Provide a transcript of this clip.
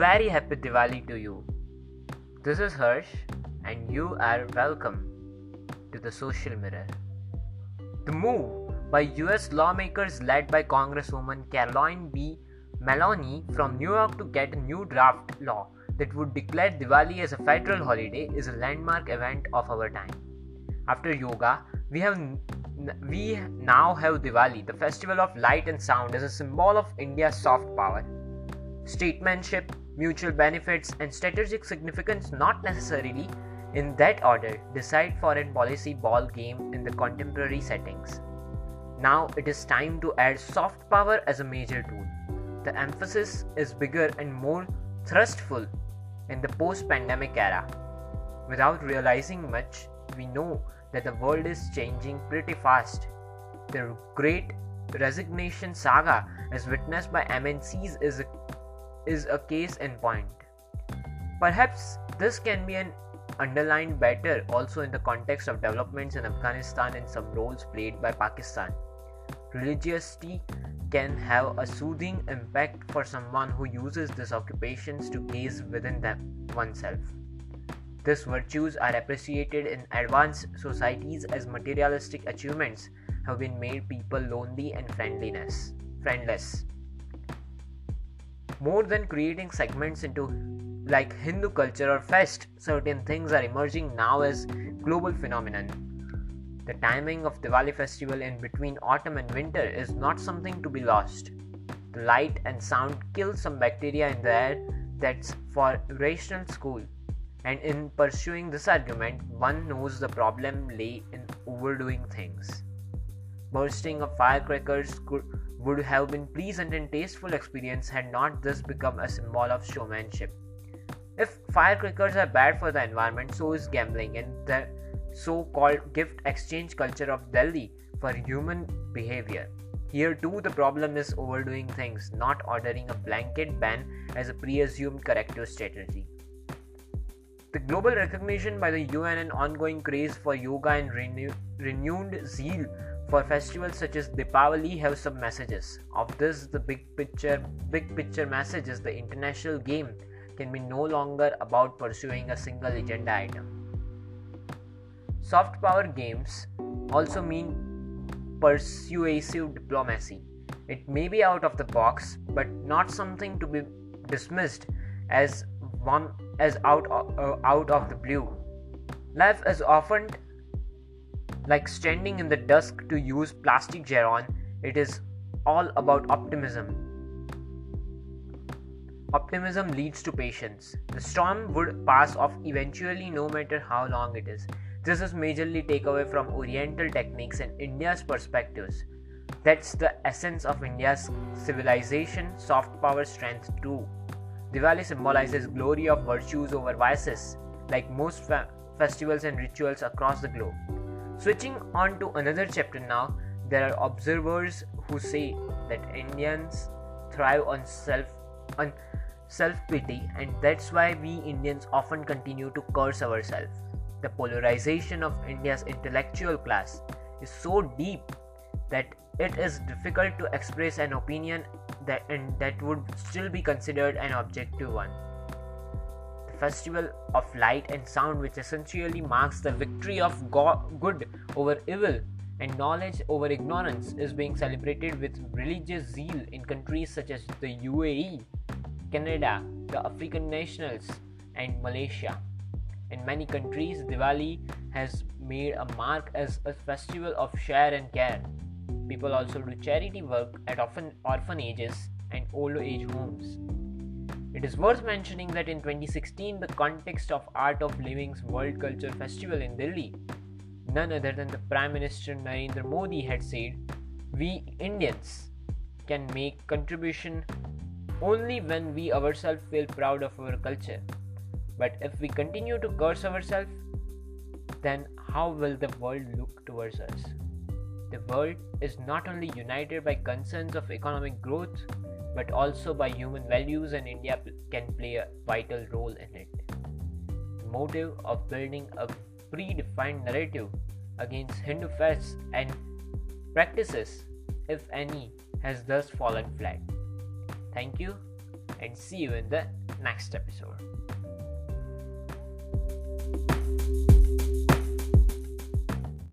very happy Diwali to you. This is Harsh, and you are welcome to the Social Mirror. The move by US lawmakers led by Congresswoman Carolyn B. Maloney from New York to get a new draft law that would declare Diwali as a federal holiday is a landmark event of our time. After yoga, we have we now have Diwali, the festival of light and sound, as a symbol of India's soft power. Statesmanship, mutual benefits, and strategic significance not necessarily in that order decide foreign policy ball game in the contemporary settings. Now it is time to add soft power as a major tool. The emphasis is bigger and more thrustful in the post pandemic era. Without realizing much, we know that the world is changing pretty fast. The great resignation saga, as witnessed by MNCs, is a, is a case in point. Perhaps this can be an underlined better also in the context of developments in Afghanistan and some roles played by Pakistan. Religiosity can have a soothing impact for someone who uses these occupations to gaze within them oneself. These virtues are appreciated in advanced societies as materialistic achievements have been made people lonely and friendliness friendless. More than creating segments into like Hindu culture or fest, certain things are emerging now as global phenomenon. The timing of Diwali festival in between autumn and winter is not something to be lost. The light and sound kill some bacteria in the air that's for rational school and in pursuing this argument, one knows the problem lay in overdoing things. Bursting of firecrackers could, would have been pleasant and tasteful experience had not this become a symbol of showmanship. If firecrackers are bad for the environment, so is gambling and the so-called gift exchange culture of Delhi for human behavior. Here too the problem is overdoing things, not ordering a blanket ban as a pre-assumed corrective strategy. The global recognition by the UN and ongoing craze for yoga and renew- renewed zeal for festivals such as Deepavali have some messages. Of this, the big picture big picture message is the international game can be no longer about pursuing a single agenda item. Soft power games also mean persuasive diplomacy. It may be out of the box, but not something to be dismissed as one as out of, uh, out of the blue. Life is often like standing in the dusk to use plastic Geron. It is all about optimism. Optimism leads to patience. The storm would pass off eventually, no matter how long it is. This is majorly takeaway from Oriental techniques and India's perspectives. That's the essence of India's civilization, soft power strength too. Diwali symbolizes glory of virtues over vices, like most fa- festivals and rituals across the globe. Switching on to another chapter now, there are observers who say that Indians thrive on self on self-pity and that's why we Indians often continue to curse ourselves. The polarization of India's intellectual class is so deep that it is difficult to express an opinion that and that would still be considered an objective one. Festival of light and sound, which essentially marks the victory of good over evil and knowledge over ignorance, is being celebrated with religious zeal in countries such as the UAE, Canada, the African nationals, and Malaysia. In many countries, Diwali has made a mark as a festival of share and care People also do charity work at orphan- orphanages and old age homes. It is worth mentioning that in 2016, the context of Art of Living's World Culture Festival in Delhi, none other than the Prime Minister Narendra Modi had said, "We Indians can make contribution only when we ourselves feel proud of our culture. But if we continue to curse ourselves, then how will the world look towards us?" The world is not only united by concerns of economic growth, but also by human values, and India can play a vital role in it. The motive of building a predefined narrative against Hindu faiths and practices, if any, has thus fallen flat. Thank you, and see you in the next episode.